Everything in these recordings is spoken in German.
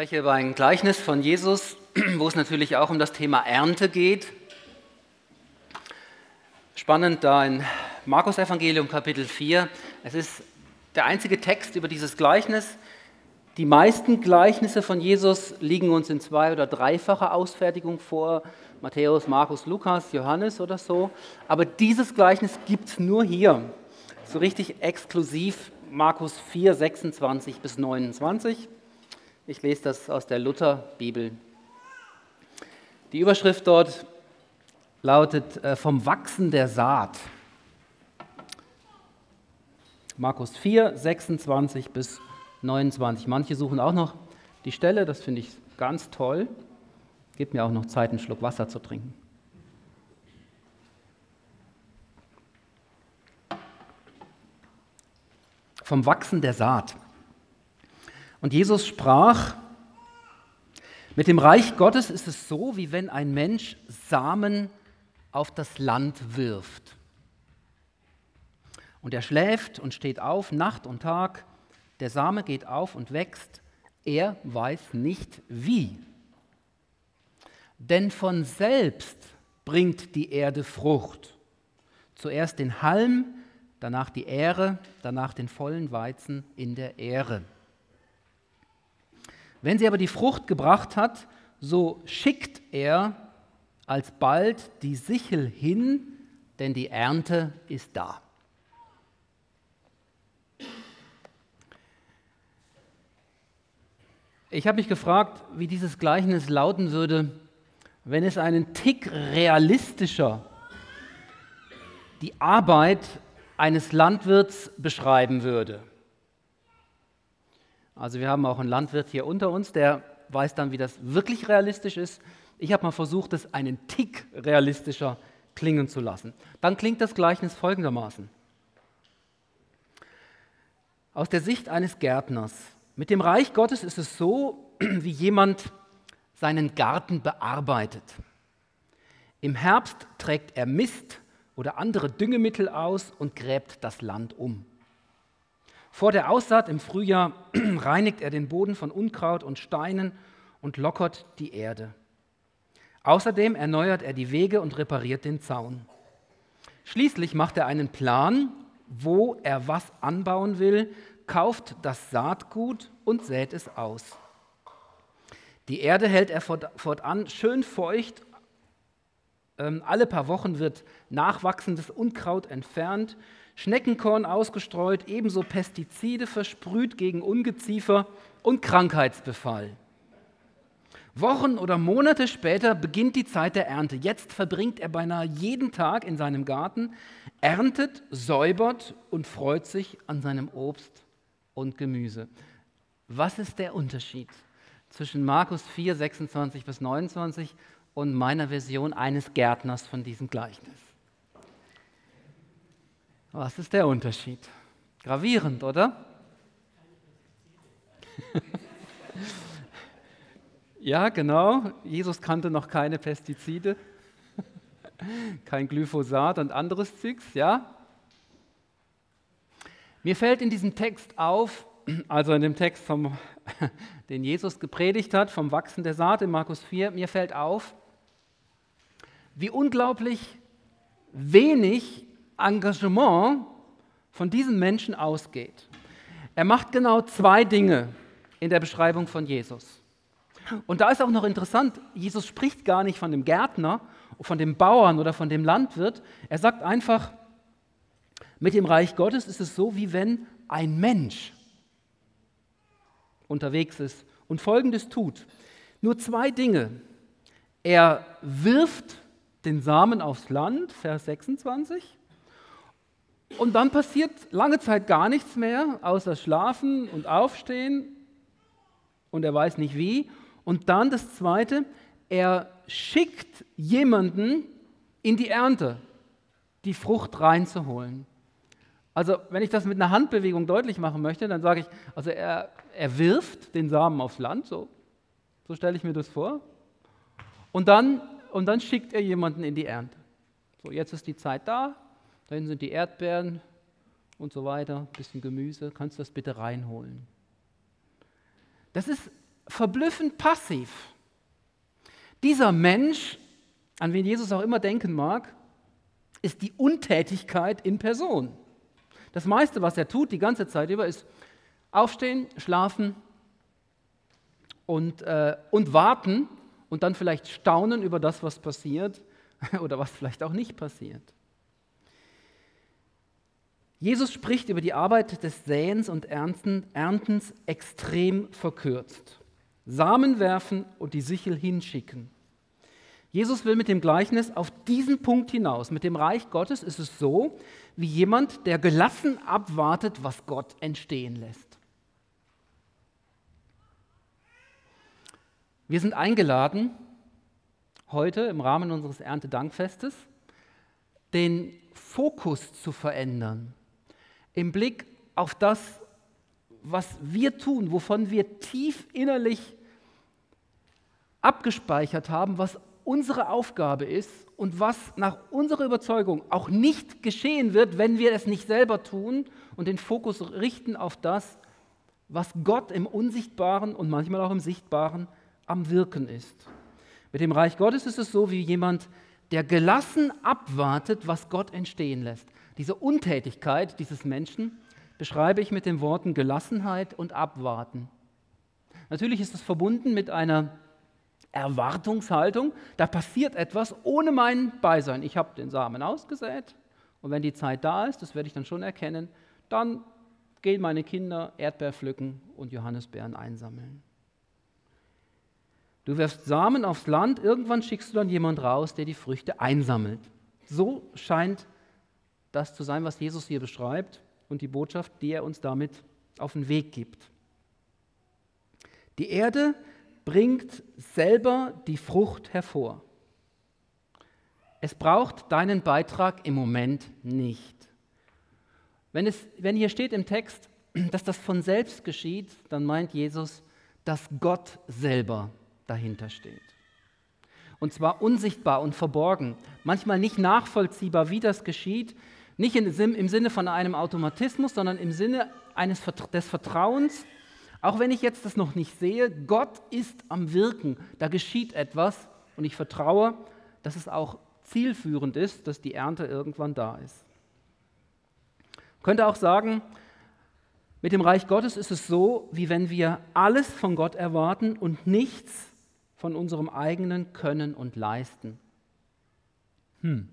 spreche über ein Gleichnis von Jesus, wo es natürlich auch um das Thema Ernte geht. Spannend da in Markus Evangelium Kapitel 4. Es ist der einzige Text über dieses Gleichnis. Die meisten Gleichnisse von Jesus liegen uns in zwei- oder dreifacher Ausfertigung vor. Matthäus, Markus, Lukas, Johannes oder so. Aber dieses Gleichnis gibt es nur hier. So richtig exklusiv Markus 4, 26 bis 29. Ich lese das aus der Lutherbibel. Die Überschrift dort lautet äh, vom Wachsen der Saat. Markus 4, 26 bis 29. Manche suchen auch noch die Stelle, das finde ich ganz toll. Gibt mir auch noch Zeit, einen Schluck Wasser zu trinken. Vom Wachsen der Saat. Und Jesus sprach, mit dem Reich Gottes ist es so, wie wenn ein Mensch Samen auf das Land wirft. Und er schläft und steht auf, Nacht und Tag, der Same geht auf und wächst, er weiß nicht wie. Denn von selbst bringt die Erde Frucht. Zuerst den Halm, danach die Ähre, danach den vollen Weizen in der Ähre. Wenn sie aber die Frucht gebracht hat, so schickt er alsbald die Sichel hin, denn die Ernte ist da. Ich habe mich gefragt, wie dieses Gleichnis lauten würde, wenn es einen Tick realistischer die Arbeit eines Landwirts beschreiben würde. Also wir haben auch einen Landwirt hier unter uns, der weiß dann, wie das wirklich realistisch ist. Ich habe mal versucht, es einen Tick realistischer klingen zu lassen. Dann klingt das Gleichnis folgendermaßen. Aus der Sicht eines Gärtners. Mit dem Reich Gottes ist es so, wie jemand seinen Garten bearbeitet. Im Herbst trägt er Mist oder andere Düngemittel aus und gräbt das Land um. Vor der Aussaat im Frühjahr reinigt er den Boden von Unkraut und Steinen und lockert die Erde. Außerdem erneuert er die Wege und repariert den Zaun. Schließlich macht er einen Plan, wo er was anbauen will, kauft das Saatgut und sät es aus. Die Erde hält er fortan schön feucht. Ähm, alle paar Wochen wird nachwachsendes Unkraut entfernt Schneckenkorn ausgestreut, ebenso Pestizide versprüht gegen Ungeziefer und Krankheitsbefall. Wochen oder Monate später beginnt die Zeit der Ernte. Jetzt verbringt er beinahe jeden Tag in seinem Garten, erntet, säubert und freut sich an seinem Obst und Gemüse. Was ist der Unterschied zwischen Markus 4, 26 bis 29 und meiner Version eines Gärtners von diesem Gleichnis? Was ist der Unterschied? Gravierend, oder? ja, genau. Jesus kannte noch keine Pestizide, kein Glyphosat und anderes Zeugs, ja? Mir fällt in diesem Text auf, also in dem Text, vom, den Jesus gepredigt hat, vom Wachsen der Saat in Markus 4, mir fällt auf, wie unglaublich wenig Engagement von diesen Menschen ausgeht. Er macht genau zwei Dinge in der Beschreibung von Jesus. Und da ist auch noch interessant, Jesus spricht gar nicht von dem Gärtner, von dem Bauern oder von dem Landwirt. Er sagt einfach, mit dem Reich Gottes ist es so, wie wenn ein Mensch unterwegs ist und Folgendes tut. Nur zwei Dinge. Er wirft den Samen aufs Land, Vers 26, und dann passiert lange Zeit gar nichts mehr, außer schlafen und aufstehen. Und er weiß nicht wie. Und dann das Zweite, er schickt jemanden in die Ernte, die Frucht reinzuholen. Also wenn ich das mit einer Handbewegung deutlich machen möchte, dann sage ich, also er, er wirft den Samen aufs Land, so, so stelle ich mir das vor. Und dann, und dann schickt er jemanden in die Ernte. So, jetzt ist die Zeit da, da hinten sind die Erdbeeren und so weiter, ein bisschen Gemüse. Kannst du das bitte reinholen? Das ist verblüffend passiv. Dieser Mensch, an wen Jesus auch immer denken mag, ist die Untätigkeit in Person. Das meiste, was er tut, die ganze Zeit über, ist aufstehen, schlafen und, äh, und warten und dann vielleicht staunen über das, was passiert oder was vielleicht auch nicht passiert. Jesus spricht über die Arbeit des Säens und Erntens extrem verkürzt. Samen werfen und die Sichel hinschicken. Jesus will mit dem Gleichnis auf diesen Punkt hinaus. Mit dem Reich Gottes ist es so, wie jemand, der gelassen abwartet, was Gott entstehen lässt. Wir sind eingeladen, heute im Rahmen unseres Erntedankfestes, den Fokus zu verändern im Blick auf das, was wir tun, wovon wir tief innerlich abgespeichert haben, was unsere Aufgabe ist und was nach unserer Überzeugung auch nicht geschehen wird, wenn wir es nicht selber tun und den Fokus richten auf das, was Gott im Unsichtbaren und manchmal auch im Sichtbaren am Wirken ist. Mit dem Reich Gottes ist es so wie jemand, der gelassen abwartet, was Gott entstehen lässt. Diese Untätigkeit dieses Menschen beschreibe ich mit den Worten Gelassenheit und Abwarten. Natürlich ist es verbunden mit einer Erwartungshaltung. Da passiert etwas ohne mein Beisein. Ich habe den Samen ausgesät und wenn die Zeit da ist, das werde ich dann schon erkennen, dann gehen meine Kinder Erdbeer pflücken und Johannisbeeren einsammeln. Du wirfst Samen aufs Land, irgendwann schickst du dann jemand raus, der die Früchte einsammelt. So scheint das zu sein, was Jesus hier beschreibt und die Botschaft, die er uns damit auf den Weg gibt. Die Erde bringt selber die Frucht hervor. Es braucht deinen Beitrag im Moment nicht. Wenn, es, wenn hier steht im Text, dass das von selbst geschieht, dann meint Jesus, dass Gott selber dahinter steht. Und zwar unsichtbar und verborgen, manchmal nicht nachvollziehbar, wie das geschieht, nicht im Sinne von einem Automatismus, sondern im Sinne eines, des Vertrauens. Auch wenn ich jetzt das noch nicht sehe, Gott ist am Wirken, da geschieht etwas und ich vertraue, dass es auch zielführend ist, dass die Ernte irgendwann da ist. Ich könnte auch sagen, mit dem Reich Gottes ist es so, wie wenn wir alles von Gott erwarten und nichts von unserem eigenen Können und Leisten. Hm.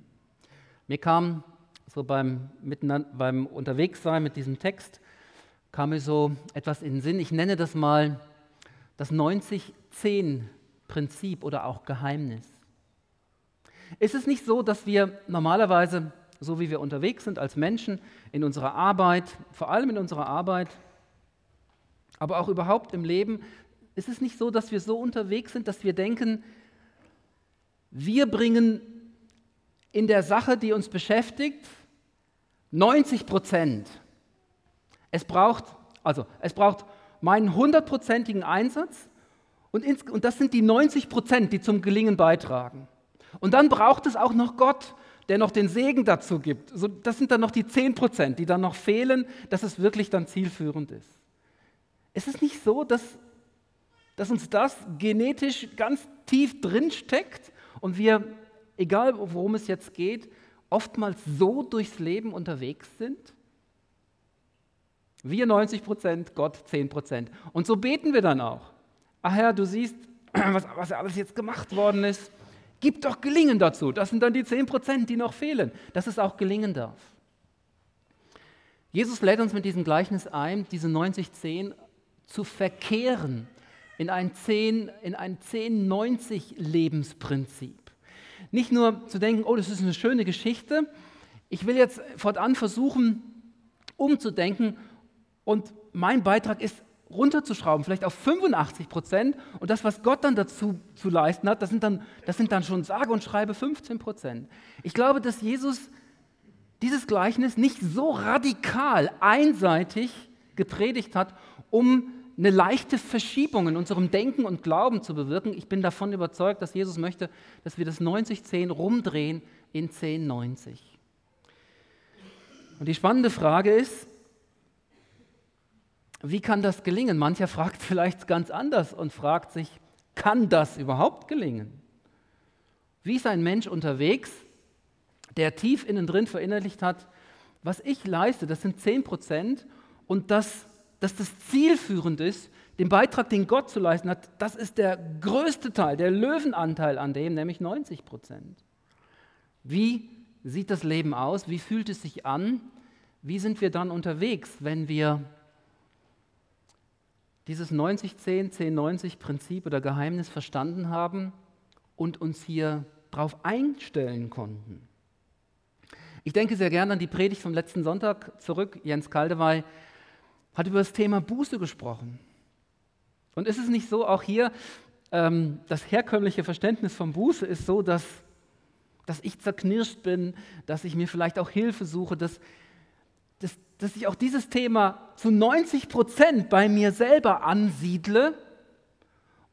Mir kam so beim, beim Unterwegssein mit diesem Text, kam mir so etwas in den Sinn. Ich nenne das mal das 90-10-Prinzip oder auch Geheimnis. Ist es nicht so, dass wir normalerweise, so wie wir unterwegs sind als Menschen, in unserer Arbeit, vor allem in unserer Arbeit, aber auch überhaupt im Leben, ist es nicht so, dass wir so unterwegs sind, dass wir denken, wir bringen in der Sache, die uns beschäftigt, 90 Prozent. Es braucht, also es braucht meinen hundertprozentigen Einsatz und, ins, und das sind die 90 Prozent, die zum Gelingen beitragen. Und dann braucht es auch noch Gott, der noch den Segen dazu gibt. So, das sind dann noch die 10 Prozent, die dann noch fehlen, dass es wirklich dann zielführend ist. Ist es nicht so, dass, dass uns das genetisch ganz tief drin steckt und wir, egal worum es jetzt geht, oftmals so durchs Leben unterwegs sind? Wir 90 Prozent, Gott 10 Prozent. Und so beten wir dann auch. Ach Herr, du siehst, was, was alles jetzt gemacht worden ist. Gib doch Gelingen dazu. Das sind dann die 10 Prozent, die noch fehlen, dass es auch gelingen darf. Jesus lädt uns mit diesem Gleichnis ein, diese 90-10 zu verkehren in ein 10-90-Lebensprinzip. Nicht nur zu denken, oh, das ist eine schöne Geschichte. Ich will jetzt fortan versuchen, umzudenken und mein Beitrag ist runterzuschrauben, vielleicht auf 85 Prozent. Und das, was Gott dann dazu zu leisten hat, das sind dann, das sind dann schon sage und schreibe 15 Prozent. Ich glaube, dass Jesus dieses Gleichnis nicht so radikal, einseitig gepredigt hat, um eine leichte Verschiebung in unserem Denken und Glauben zu bewirken. Ich bin davon überzeugt, dass Jesus möchte, dass wir das 90-10 rumdrehen in 10-90. Und die spannende Frage ist, wie kann das gelingen? Mancher fragt vielleicht ganz anders und fragt sich, kann das überhaupt gelingen? Wie ist ein Mensch unterwegs, der tief innen drin verinnerlicht hat, was ich leiste, das sind 10 Prozent und dass, dass das zielführend ist, den Beitrag, den Gott zu leisten hat, das ist der größte Teil, der Löwenanteil an dem, nämlich 90 Prozent. Wie sieht das Leben aus? Wie fühlt es sich an? Wie sind wir dann unterwegs, wenn wir dieses 90-10, 10-90-Prinzip oder Geheimnis verstanden haben und uns hier darauf einstellen konnten? Ich denke sehr gerne an die Predigt vom letzten Sonntag zurück. Jens Kaldewey hat über das Thema Buße gesprochen. Und ist es nicht so, auch hier, ähm, das herkömmliche Verständnis von Buße ist so, dass, dass ich zerknirscht bin, dass ich mir vielleicht auch Hilfe suche, dass, dass, dass ich auch dieses Thema zu 90 Prozent bei mir selber ansiedle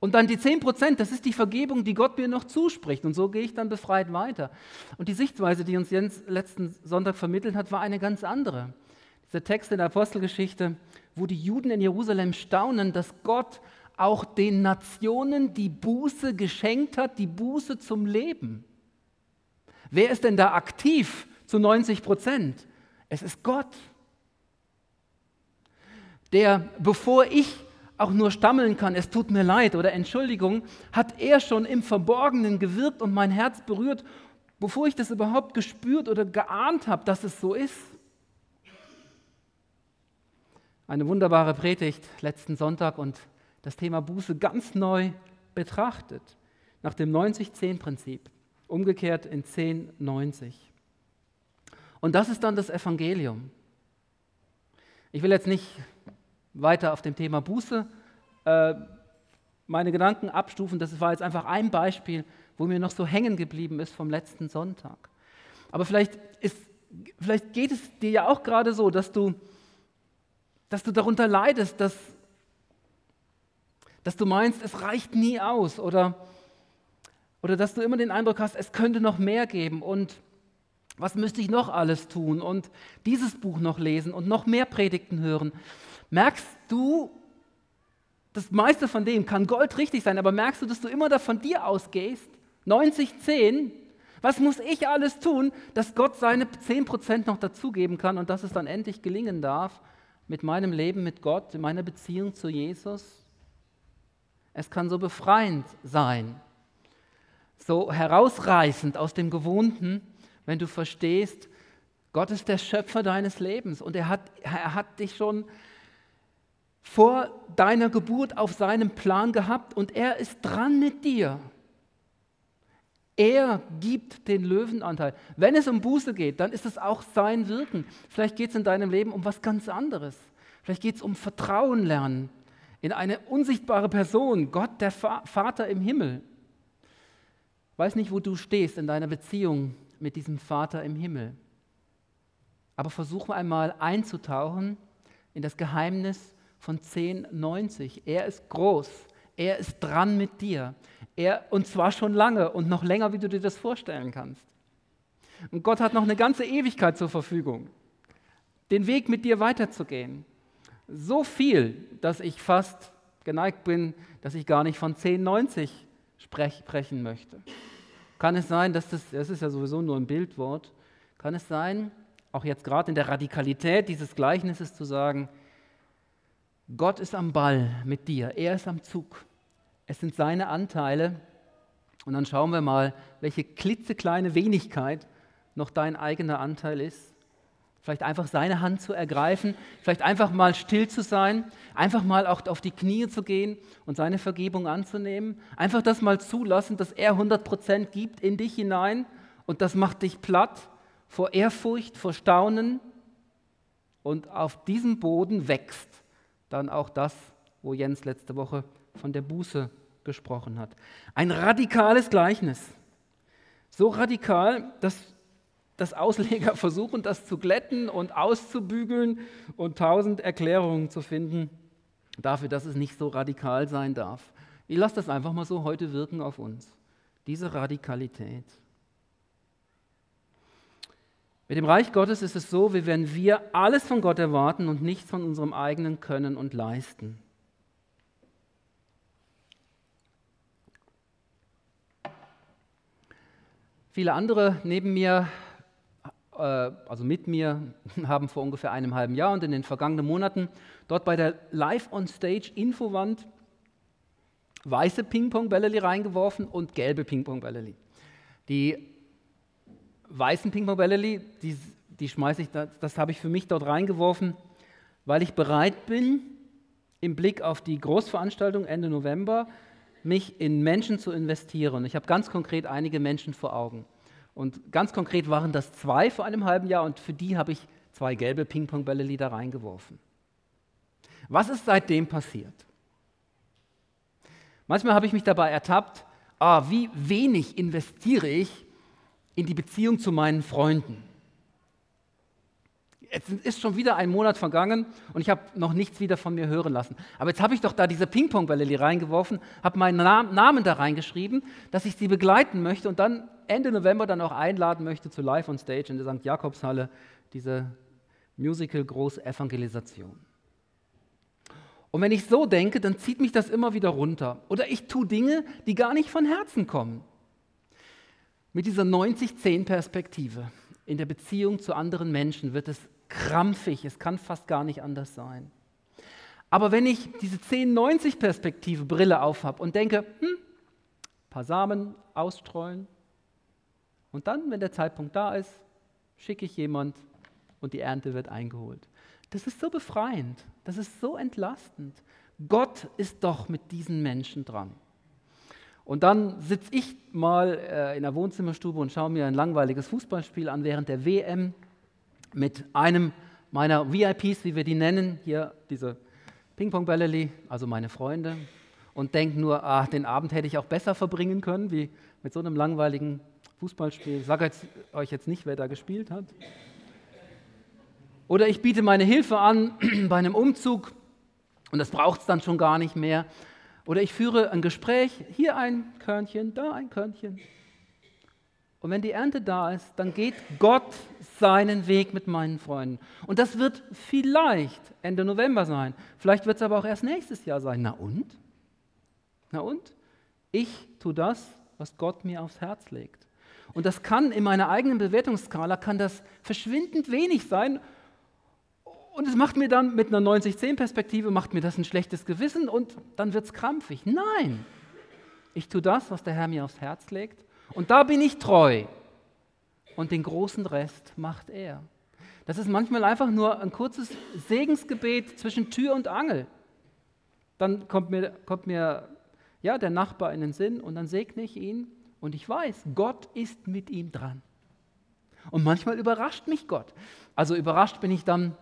und dann die 10 Prozent, das ist die Vergebung, die Gott mir noch zuspricht. Und so gehe ich dann befreit weiter. Und die Sichtweise, die uns Jens letzten Sonntag vermittelt hat, war eine ganz andere. Dieser Text in der Apostelgeschichte, wo die Juden in Jerusalem staunen, dass Gott auch den Nationen die Buße geschenkt hat, die Buße zum Leben. Wer ist denn da aktiv zu 90 Prozent? Es ist Gott, der, bevor ich auch nur stammeln kann, es tut mir leid oder Entschuldigung, hat er schon im Verborgenen gewirkt und mein Herz berührt, bevor ich das überhaupt gespürt oder geahnt habe, dass es so ist. Eine wunderbare Predigt letzten Sonntag und das Thema Buße ganz neu betrachtet, nach dem 90-10-Prinzip, umgekehrt in 10-90. Und das ist dann das Evangelium. Ich will jetzt nicht weiter auf dem Thema Buße äh, meine Gedanken abstufen. Das war jetzt einfach ein Beispiel, wo mir noch so hängen geblieben ist vom letzten Sonntag. Aber vielleicht, ist, vielleicht geht es dir ja auch gerade so, dass du, dass du darunter leidest, dass, dass du meinst, es reicht nie aus oder, oder dass du immer den Eindruck hast, es könnte noch mehr geben und was müsste ich noch alles tun und dieses Buch noch lesen und noch mehr Predigten hören merkst du, das meiste von dem kann Gold richtig sein, aber merkst du, dass du immer da von dir ausgehst? 90, 10? Was muss ich alles tun, dass Gott seine 10% noch dazugeben kann und dass es dann endlich gelingen darf mit meinem Leben mit Gott, in meiner Beziehung zu Jesus? Es kann so befreiend sein, so herausreißend aus dem Gewohnten, wenn du verstehst, Gott ist der Schöpfer deines Lebens und er hat, er hat dich schon vor deiner Geburt auf seinem Plan gehabt und er ist dran mit dir. Er gibt den Löwenanteil. Wenn es um Buße geht, dann ist es auch sein Wirken. Vielleicht geht es in deinem Leben um was ganz anderes. Vielleicht geht es um Vertrauen lernen in eine unsichtbare Person, Gott, der Vater im Himmel. Weiß nicht, wo du stehst in deiner Beziehung mit diesem Vater im Himmel. Aber versuche einmal einzutauchen in das Geheimnis von 10,90. Er ist groß. Er ist dran mit dir. Er, und zwar schon lange und noch länger, wie du dir das vorstellen kannst. Und Gott hat noch eine ganze Ewigkeit zur Verfügung, den Weg mit dir weiterzugehen. So viel, dass ich fast geneigt bin, dass ich gar nicht von 10,90 sprechen möchte. Kann es sein, dass das, das ist ja sowieso nur ein Bildwort, kann es sein, auch jetzt gerade in der Radikalität dieses Gleichnisses zu sagen, Gott ist am Ball mit dir, er ist am Zug. Es sind seine Anteile. Und dann schauen wir mal, welche klitzekleine Wenigkeit noch dein eigener Anteil ist. Vielleicht einfach seine Hand zu ergreifen, vielleicht einfach mal still zu sein, einfach mal auch auf die Knie zu gehen und seine Vergebung anzunehmen. Einfach das mal zulassen, dass er 100% gibt in dich hinein und das macht dich platt vor Ehrfurcht, vor Staunen und auf diesem Boden wächst dann auch das, wo Jens letzte Woche von der Buße gesprochen hat. Ein radikales Gleichnis. So radikal, dass, dass Ausleger versuchen, das zu glätten und auszubügeln und tausend Erklärungen zu finden dafür, dass es nicht so radikal sein darf. Ich lasse das einfach mal so heute wirken auf uns. Diese Radikalität. Mit dem Reich Gottes ist es so, wie wenn wir alles von Gott erwarten und nichts von unserem eigenen Können und Leisten. Viele andere neben mir, äh, also mit mir, haben vor ungefähr einem halben Jahr und in den vergangenen Monaten dort bei der Live on Stage Infowand weiße Ping-Pong-Bälle reingeworfen und gelbe Ping-Pong-Bälle. Die weißen Ping-Pong-Bälle, die, die schmeiße ich, das, das habe ich für mich dort reingeworfen, weil ich bereit bin, im Blick auf die Großveranstaltung Ende November, mich in Menschen zu investieren. Ich habe ganz konkret einige Menschen vor Augen. Und ganz konkret waren das zwei vor einem halben Jahr und für die habe ich zwei gelbe Ping-Pong-Bälle da reingeworfen. Was ist seitdem passiert? Manchmal habe ich mich dabei ertappt, ah, wie wenig investiere ich in die Beziehung zu meinen Freunden. Jetzt ist schon wieder ein Monat vergangen und ich habe noch nichts wieder von mir hören lassen. Aber jetzt habe ich doch da diese Ping-Pong-Bälle reingeworfen, habe meinen Namen da reingeschrieben, dass ich sie begleiten möchte und dann Ende November dann auch einladen möchte zu Live on Stage in der St. Jakobshalle, diese Musical-Groß-Evangelisation. Und wenn ich so denke, dann zieht mich das immer wieder runter. Oder ich tue Dinge, die gar nicht von Herzen kommen. Mit dieser 90-10-Perspektive in der Beziehung zu anderen Menschen wird es krampfig, es kann fast gar nicht anders sein. Aber wenn ich diese 10-90-Perspektive Brille aufhab und denke, hm, paar Samen ausstreuen und dann, wenn der Zeitpunkt da ist, schicke ich jemand und die Ernte wird eingeholt. Das ist so befreiend, das ist so entlastend. Gott ist doch mit diesen Menschen dran. Und dann sitze ich mal äh, in der Wohnzimmerstube und schaue mir ein langweiliges Fußballspiel an während der WM mit einem meiner VIPs, wie wir die nennen, hier diese Ping-Pong-Bälle, also meine Freunde, und denke nur, ah, den Abend hätte ich auch besser verbringen können, wie mit so einem langweiligen Fußballspiel. Ich sage euch jetzt nicht, wer da gespielt hat. Oder ich biete meine Hilfe an bei einem Umzug und das braucht es dann schon gar nicht mehr. Oder ich führe ein Gespräch, hier ein Körnchen, da ein Körnchen. Und wenn die Ernte da ist, dann geht Gott seinen Weg mit meinen Freunden. Und das wird vielleicht Ende November sein. Vielleicht wird es aber auch erst nächstes Jahr sein. Na und? Na und? Ich tue das, was Gott mir aufs Herz legt. Und das kann in meiner eigenen Bewertungsskala kann das verschwindend wenig sein und es macht mir dann mit einer 90-10-Perspektive, macht mir das ein schlechtes Gewissen und dann wird es krampfig. Nein, ich tue das, was der Herr mir aufs Herz legt und da bin ich treu. Und den großen Rest macht er. Das ist manchmal einfach nur ein kurzes Segensgebet zwischen Tür und Angel. Dann kommt mir, kommt mir ja, der Nachbar in den Sinn und dann segne ich ihn und ich weiß, Gott ist mit ihm dran. Und manchmal überrascht mich Gott. Also überrascht bin ich dann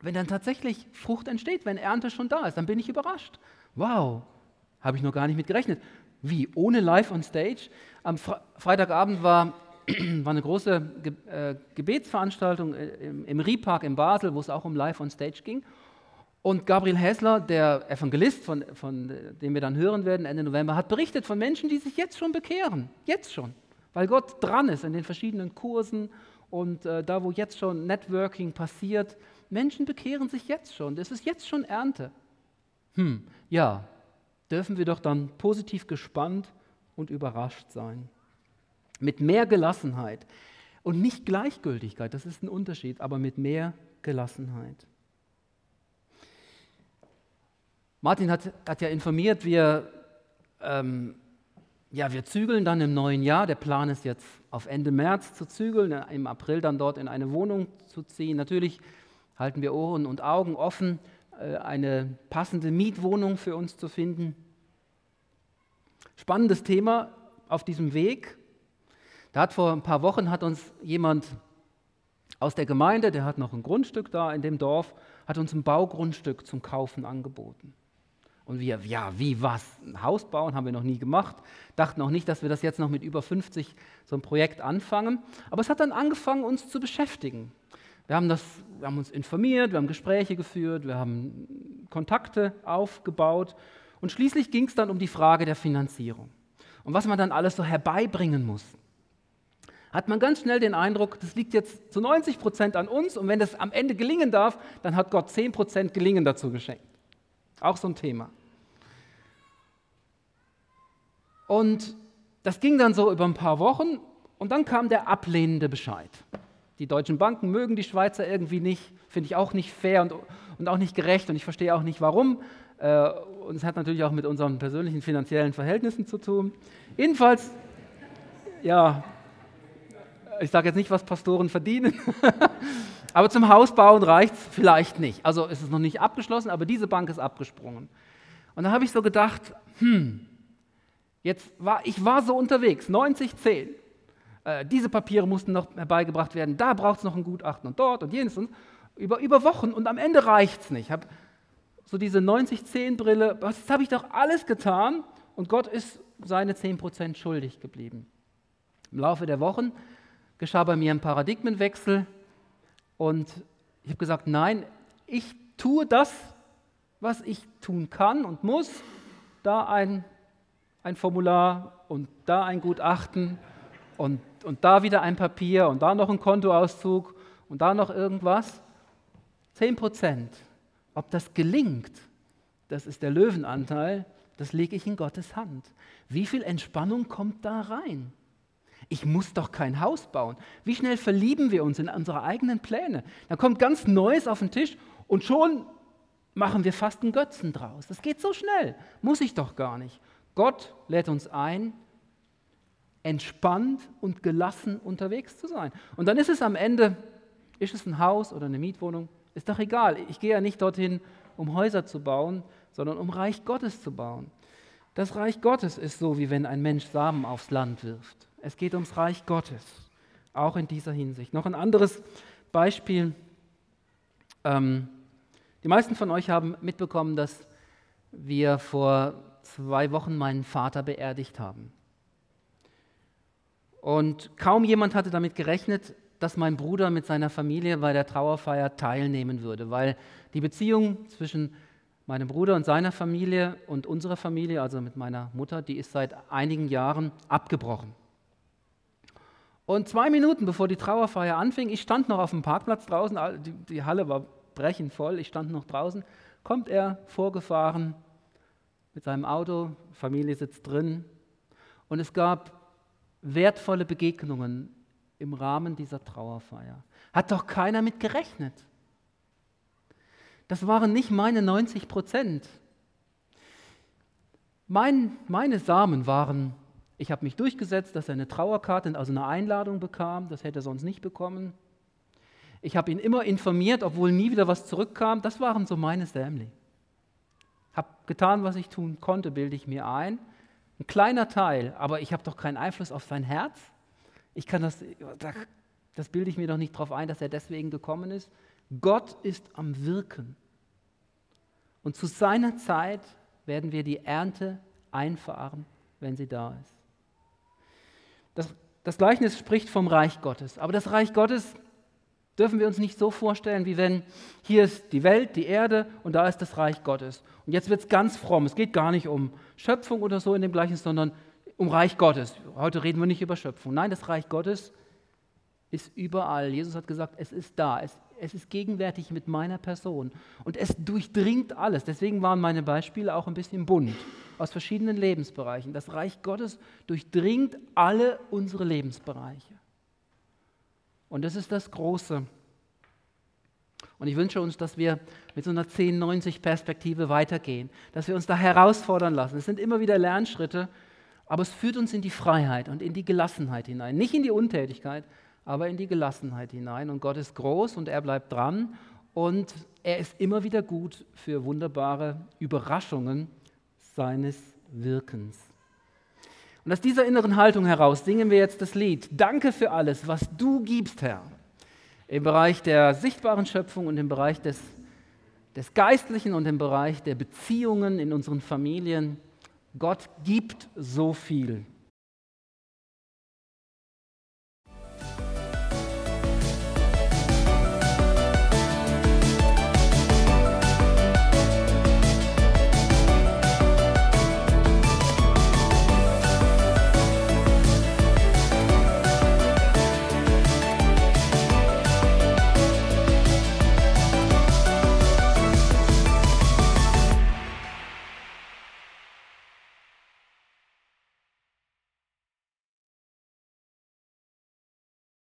wenn dann tatsächlich Frucht entsteht, wenn Ernte schon da ist, dann bin ich überrascht. Wow, habe ich noch gar nicht mit gerechnet. Wie? Ohne Live on Stage? Am Fre Freitagabend war, war eine große Ge äh, Gebetsveranstaltung äh, im, im Rie-Park in Basel, wo es auch um Live on Stage ging. Und Gabriel Häsler, der Evangelist, von, von dem wir dann hören werden Ende November, hat berichtet von Menschen, die sich jetzt schon bekehren. Jetzt schon. Weil Gott dran ist in den verschiedenen Kursen und äh, da, wo jetzt schon Networking passiert, Menschen bekehren sich jetzt schon. Das ist jetzt schon Ernte. Hm, ja, dürfen wir doch dann positiv gespannt und überrascht sein. Mit mehr Gelassenheit und nicht Gleichgültigkeit, das ist ein Unterschied, aber mit mehr Gelassenheit. Martin hat, hat ja informiert, wir ähm, ja, wir zügeln dann im neuen Jahr. Der Plan ist jetzt auf Ende März zu zügeln, im April dann dort in eine Wohnung zu ziehen. Natürlich halten wir Ohren und Augen offen, äh, eine passende Mietwohnung für uns zu finden. Spannendes Thema auf diesem Weg. Da hat vor ein paar Wochen hat uns jemand aus der Gemeinde, der hat noch ein Grundstück da in dem Dorf, hat uns ein Baugrundstück zum Kaufen angeboten. Und wir, ja, wie was? Ein Haus bauen haben wir noch nie gemacht. Dachten auch nicht, dass wir das jetzt noch mit über 50 so ein Projekt anfangen. Aber es hat dann angefangen, uns zu beschäftigen. Wir haben, das, wir haben uns informiert, wir haben Gespräche geführt, wir haben Kontakte aufgebaut. Und schließlich ging es dann um die Frage der Finanzierung. Und was man dann alles so herbeibringen muss. hat man ganz schnell den Eindruck, das liegt jetzt zu 90 Prozent an uns und wenn das am Ende gelingen darf, dann hat Gott 10 Prozent Gelingen dazu geschenkt. Auch so ein Thema. Und das ging dann so über ein paar Wochen und dann kam der ablehnende Bescheid. Die deutschen Banken mögen die Schweizer irgendwie nicht, finde ich auch nicht fair und, und auch nicht gerecht und ich verstehe auch nicht warum. Äh, und es hat natürlich auch mit unseren persönlichen finanziellen Verhältnissen zu tun. Jedenfalls, ja, ich sage jetzt nicht, was Pastoren verdienen, aber zum Hausbauen reicht es vielleicht nicht. Also ist es noch nicht abgeschlossen, aber diese Bank ist abgesprungen. Und dann habe ich so gedacht, hm, jetzt war ich war so unterwegs, 90, 10. Äh, diese Papiere mussten noch herbeigebracht werden, da braucht es noch ein Gutachten und dort und jenes und über, über Wochen und am Ende reicht es nicht. Ich habe so diese 90-10-Brille, das habe ich doch alles getan und Gott ist seine 10% schuldig geblieben. Im Laufe der Wochen geschah bei mir ein Paradigmenwechsel und ich habe gesagt, nein, ich tue das, was ich tun kann und muss. Da ein, ein Formular und da ein Gutachten und, und da wieder ein Papier und da noch ein Kontoauszug und da noch irgendwas. 10 Prozent. Ob das gelingt, das ist der Löwenanteil, das lege ich in Gottes Hand. Wie viel Entspannung kommt da rein? Ich muss doch kein Haus bauen. Wie schnell verlieben wir uns in unsere eigenen Pläne? Da kommt ganz Neues auf den Tisch und schon machen wir fast einen Götzen draus. Das geht so schnell. Muss ich doch gar nicht. Gott lädt uns ein, entspannt und gelassen unterwegs zu sein. Und dann ist es am Ende, ist es ein Haus oder eine Mietwohnung, ist doch egal. Ich gehe ja nicht dorthin, um Häuser zu bauen, sondern um Reich Gottes zu bauen. Das Reich Gottes ist so, wie wenn ein Mensch Samen aufs Land wirft. Es geht ums Reich Gottes, auch in dieser Hinsicht. Noch ein anderes Beispiel. Ähm, die meisten von euch haben mitbekommen, dass wir vor zwei Wochen meinen Vater beerdigt haben. Und kaum jemand hatte damit gerechnet, dass mein Bruder mit seiner Familie bei der Trauerfeier teilnehmen würde, weil die Beziehung zwischen meinem Bruder und seiner Familie und unserer Familie, also mit meiner Mutter, die ist seit einigen Jahren abgebrochen. Und zwei Minuten bevor die Trauerfeier anfing, ich stand noch auf dem Parkplatz draußen, die, die Halle war brechend voll, ich stand noch draußen, kommt er vorgefahren mit seinem Auto, Familie sitzt drin und es gab wertvolle Begegnungen im Rahmen dieser Trauerfeier. Hat doch keiner mit gerechnet. Das waren nicht meine 90 Prozent. Mein, meine Samen waren ich habe mich durchgesetzt, dass er eine Trauerkarte, also eine Einladung bekam. Das hätte er sonst nicht bekommen. Ich habe ihn immer informiert, obwohl nie wieder was zurückkam. Das waren so meine Sämli. Habe getan, was ich tun konnte, bilde ich mir ein. Ein kleiner Teil, aber ich habe doch keinen Einfluss auf sein Herz. Ich kann das, das bilde ich mir doch nicht darauf ein, dass er deswegen gekommen ist. Gott ist am Wirken. Und zu seiner Zeit werden wir die Ernte einfahren, wenn sie da ist. Das, das Gleichnis spricht vom Reich Gottes. Aber das Reich Gottes dürfen wir uns nicht so vorstellen, wie wenn hier ist die Welt, die Erde und da ist das Reich Gottes. Und jetzt wird es ganz fromm. Es geht gar nicht um Schöpfung oder so in dem Gleichnis, sondern um Reich Gottes. Heute reden wir nicht über Schöpfung. Nein, das Reich Gottes ist überall. Jesus hat gesagt, es ist da. Es, es ist gegenwärtig mit meiner Person. Und es durchdringt alles. Deswegen waren meine Beispiele auch ein bisschen bunt aus verschiedenen Lebensbereichen. Das Reich Gottes durchdringt alle unsere Lebensbereiche. Und das ist das Große. Und ich wünsche uns, dass wir mit so einer 10-90-Perspektive weitergehen, dass wir uns da herausfordern lassen. Es sind immer wieder Lernschritte, aber es führt uns in die Freiheit und in die Gelassenheit hinein. Nicht in die Untätigkeit, aber in die Gelassenheit hinein. Und Gott ist groß und er bleibt dran und er ist immer wieder gut für wunderbare Überraschungen seines Wirkens. Und aus dieser inneren Haltung heraus singen wir jetzt das Lied Danke für alles, was du gibst, Herr. Im Bereich der sichtbaren Schöpfung und im Bereich des, des Geistlichen und im Bereich der Beziehungen in unseren Familien. Gott gibt so viel.